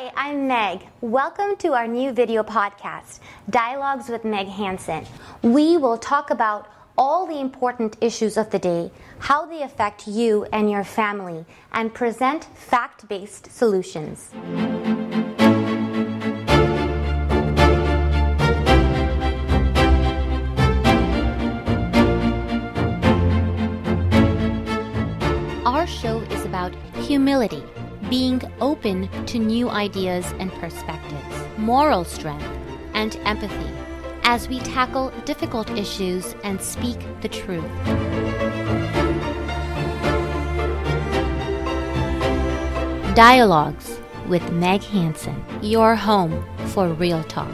Hi, I'm Meg. Welcome to our new video podcast, Dialogues with Meg Hansen. We will talk about all the important issues of the day, how they affect you and your family, and present fact based solutions. Our show is about humility, being open to new ideas and perspectives, moral strength, and empathy as we tackle difficult issues and speak the truth. Dialogues with Meg Hansen, your home for real talk.